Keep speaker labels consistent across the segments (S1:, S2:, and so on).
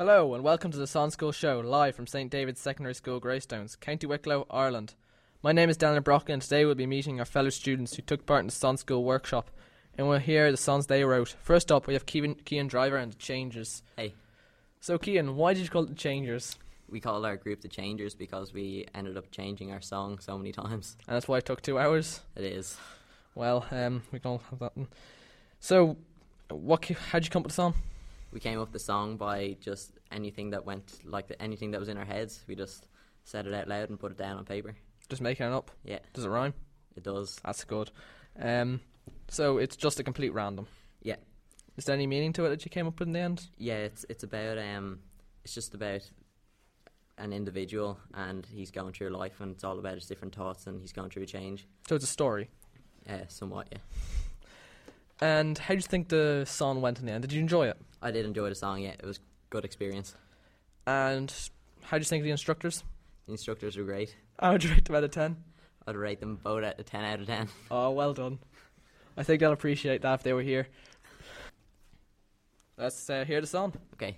S1: Hello and welcome to the Songschool Show, live from St David's Secondary School, Greystones, County Wicklow, Ireland. My name is Daniel Brock and today we'll be meeting our fellow students who took part in the Songschool workshop and we'll hear the songs they wrote. First up, we have Kean, Kean Driver and the Changers.
S2: Hey.
S1: So, Kean, why did you call it the Changers?
S2: We called our group the Changers because we ended up changing our song so many times.
S1: And that's why it took two hours?
S2: It is.
S1: Well, um, we don't have that. One. So, what? How'd you come up with the song?
S2: We came up with the song by just anything that went, like the, anything that was in our heads. We just said it out loud and put it down on paper.
S1: Just making it up?
S2: Yeah.
S1: Does it rhyme?
S2: It does.
S1: That's good. Um, so it's just a complete random.
S2: Yeah.
S1: Is there any meaning to it that you came up with in the end?
S2: Yeah, it's it's about um, it's just about an individual and he's going through life and it's all about his different thoughts and he's going through a change.
S1: So it's a story.
S2: Uh, somewhat, yeah.
S1: And how do you think the song went in the end? Did you enjoy it?
S2: I did enjoy the song. Yeah, it was good experience.
S1: And how do you think of the instructors?
S2: The instructors were great.
S1: How would you rate them out of ten?
S2: I'd rate them both at a ten out of ten.
S1: Oh, well done. I think they'll appreciate that if they were here. Let's uh, hear the song.
S2: Okay.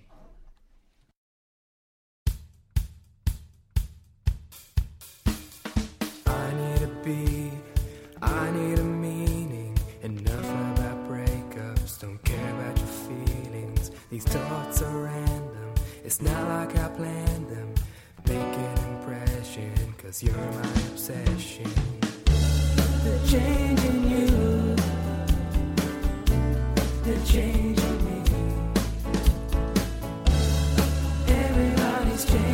S3: These thoughts are random, it's not like I planned them. Make an impression, cause you're my obsession. The change in you, the change in me. Everybody's changing.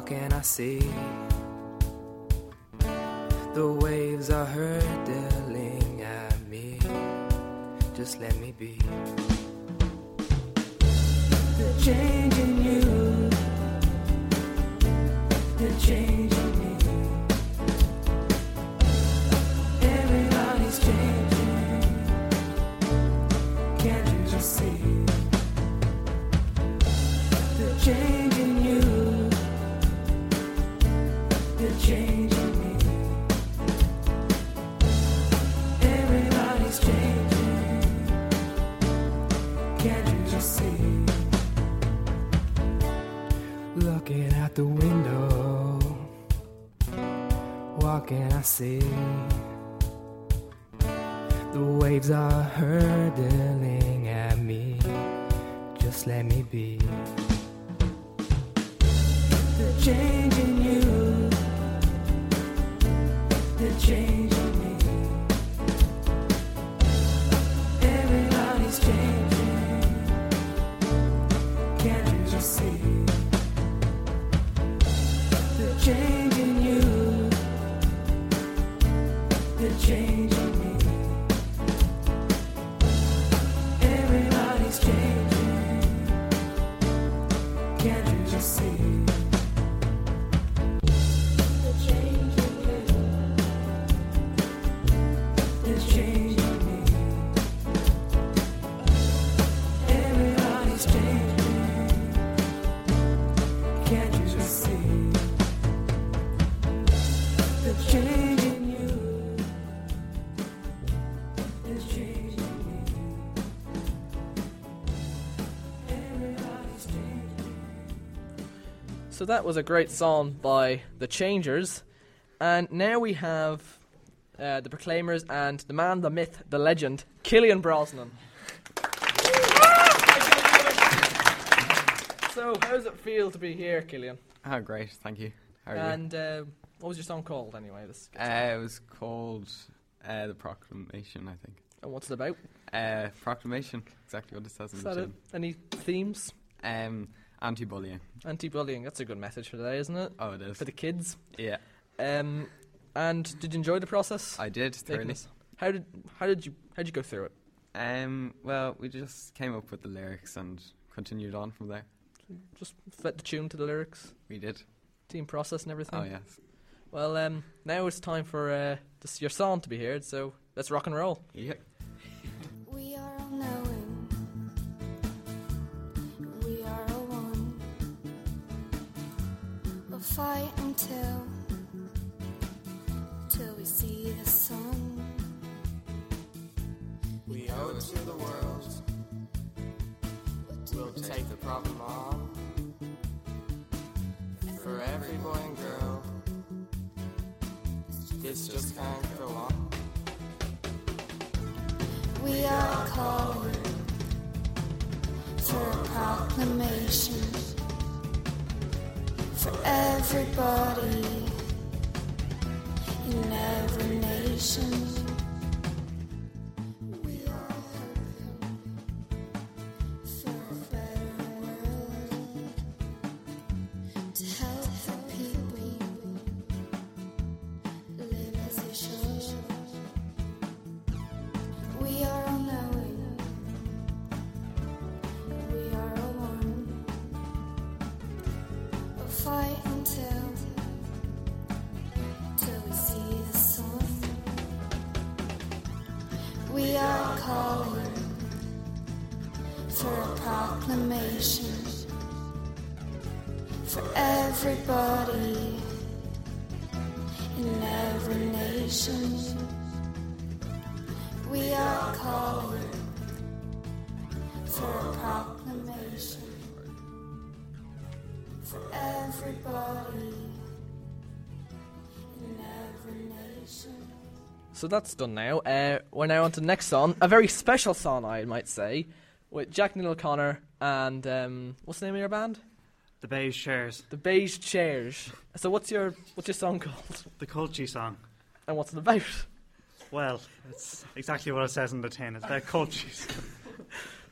S3: Can I see? The waves are hurtling at me. Just let me be. The change in you, the change in me. Everybody's changing. See? The waves are hurtling at me. Just let me be. The change Can't you just see?
S1: So that was a great song by the Changers, and now we have uh, the Proclaimers and the man, the myth, the legend, Killian Brosnan. so, how does it feel to be here, Killian?
S4: Oh, great. Thank you. How are
S1: And uh, what was your song called anyway? This.
S4: Uh, it was called uh, The Proclamation, I think.
S1: and what's it about?
S4: Uh, proclamation, exactly what it says in
S1: Is
S4: the
S1: that it? Any themes?
S4: Um, anti-bullying.
S1: Anti-bullying. That's a good message for today, isn't it?
S4: Oh, it is.
S1: For the kids.
S4: Yeah,
S1: Um, and did you enjoy the process?
S4: I did thoroughly.
S1: How did how did you how did you go through it?
S4: Um, well, we just came up with the lyrics and continued on from there.
S1: Just fit the tune to the lyrics.
S4: We did.
S1: team process and everything.
S4: Oh yes.
S1: Well, um, now it's time for uh, this, your song to be heard. So let's rock and roll.
S4: Yep.
S5: Fight until till we see the sun.
S6: We owe it to the world. We'll take the problem on. For every boy and girl. This just can't go on.
S5: We are calling for a proclamation everybody calling for a proclamation for everybody in every nation.
S1: So that's done now. Uh, we're now on to the next song, a very special song, I might say, with Jack Neil O'Connor and um, what's the name of your band?
S7: The beige chairs.
S1: The Beige Chairs. So what's your what's your song called,
S7: The Culture song.
S1: and what's it about?
S7: Well, it's exactly what it says in the tin. It's about cultures.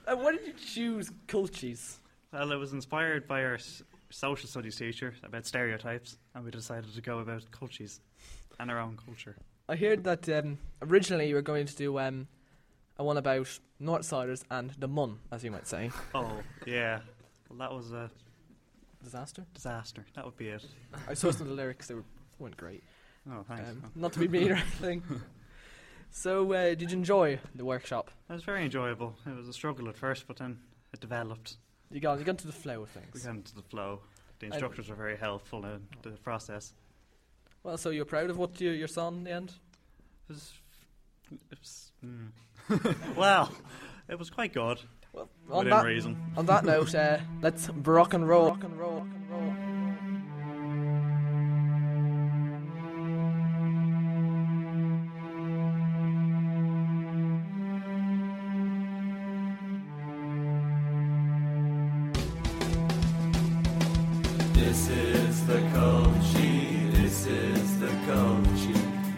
S1: Uh, why did you choose Culchies?
S7: well, it was inspired by our s- social studies teacher about stereotypes, and we decided to go about cultures and our own culture.
S1: I heard that um, originally you were going to do um, a one about Northsiders and the Mun, as you might say.
S7: Oh, yeah. Well, that was a
S1: Disaster.
S7: disaster. That would be it.
S1: I saw some of the lyrics; they were, weren't great.
S7: Oh, thanks.
S1: Um, not to be mean or anything. So, uh, did you enjoy the workshop?
S7: It was very enjoyable. It was a struggle at first, but then it developed.
S1: You got you got into the flow of
S7: We
S1: things.
S7: got into the flow. The instructors were very helpful in the process.
S1: Well, so you're proud of what you, your son in the end?
S7: It was. It was mm. well, it was quite good.
S1: Well, on
S7: Within
S1: that
S7: reason.
S1: on that note, uh, let's rock and roll. Rock and roll. Rock and roll.
S6: This is the Culchie, this is the Culchie,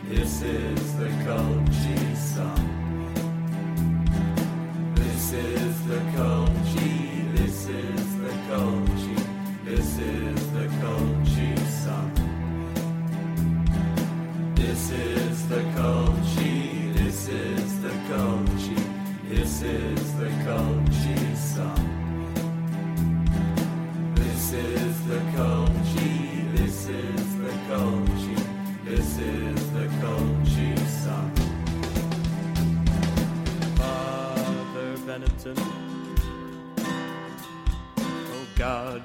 S6: this is the Culchie song. This is the Culchie, this is the Culchie, this is the Culchie song. This is the Culchie, this is the Culchie, this is the Culchie song.
S8: Oh God,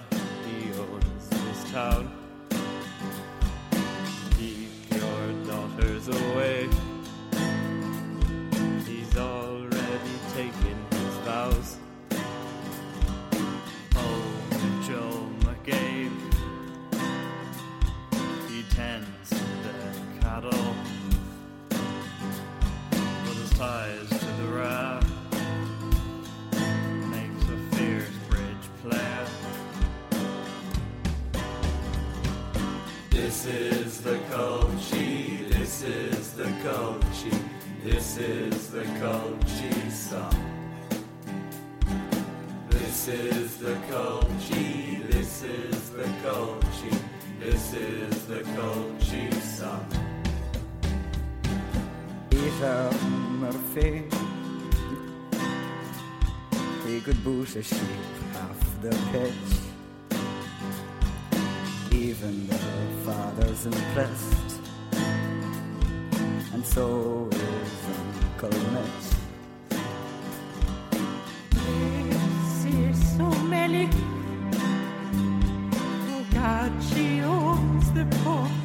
S6: is the Culchie, this is the Culchie, this is the Culchie song. This is the Culchie, this is the Culchie, this is the Culchie song.
S9: Peter Murphy. He could boost a sheep half the pitch. even the father's impressed. And so is Uncle Mitch.
S6: This is so many. God, she owns the poor.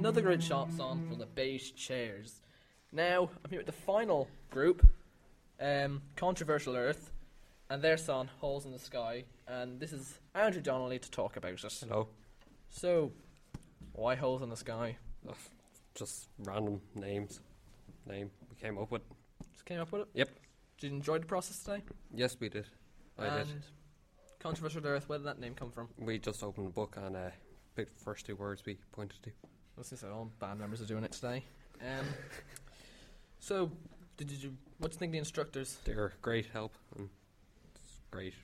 S1: Another great shot song from the Beige Chairs. Now, I'm here with the final group, um, Controversial Earth, and their song, Holes in the Sky. And this is Andrew Donnelly to talk about it.
S10: Hello.
S1: So, why Holes in the Sky?
S10: Ugh, Just random names. Name we came up with.
S1: Just came up with it?
S10: Yep.
S1: Did you enjoy the process today?
S10: Yes, we did. I
S1: and
S10: did.
S1: Controversial Earth, where did that name come from?
S10: We just opened the book and uh, picked the first two words we pointed to.
S1: I was going to all band members are doing it today. Um, so, did you? What do you think of the instructors?
S10: They're great help and it's great.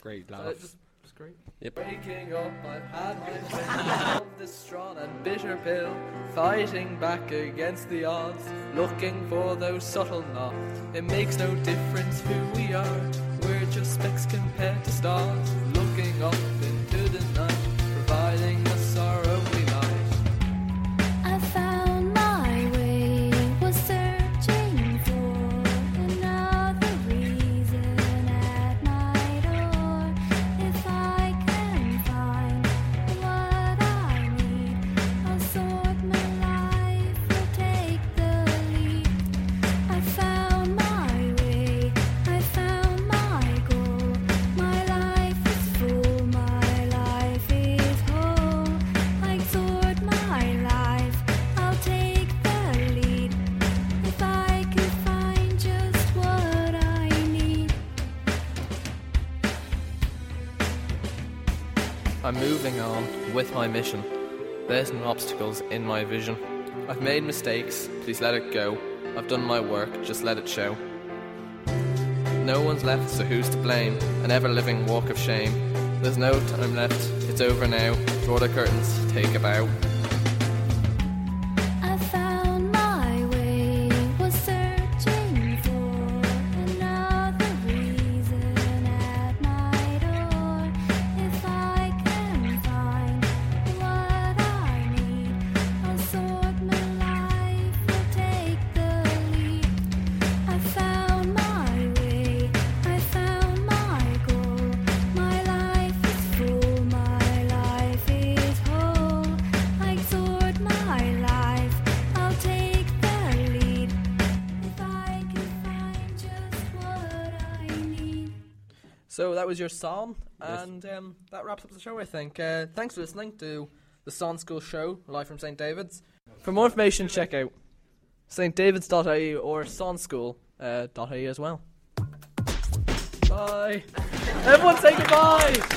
S10: Great
S1: Uh,
S10: laugh.
S1: just, just great.
S10: Yep.
S1: Waking up, I've had my fill of this strong and bitter pill, fighting back against the odds, looking for those subtle knots. It makes no difference who we are, we're just specks compared to stars, looking up into the night, I'm moving on with my mission. There's no obstacles in my vision. I've made mistakes, please let it go. I've done my work, just let it show. No one's left, so who's to blame? An ever living walk of shame. There's no time left, it's over now. Draw the curtains, take a bow. So that was your psalm,
S10: Yes.
S1: and um, that wraps up the show, I think. Uh, thanks for listening to the Songschool Show, live from St. David's. For more information, check out stdavids.ie or songschool.ie as well. Bye. Everyone say goodbye.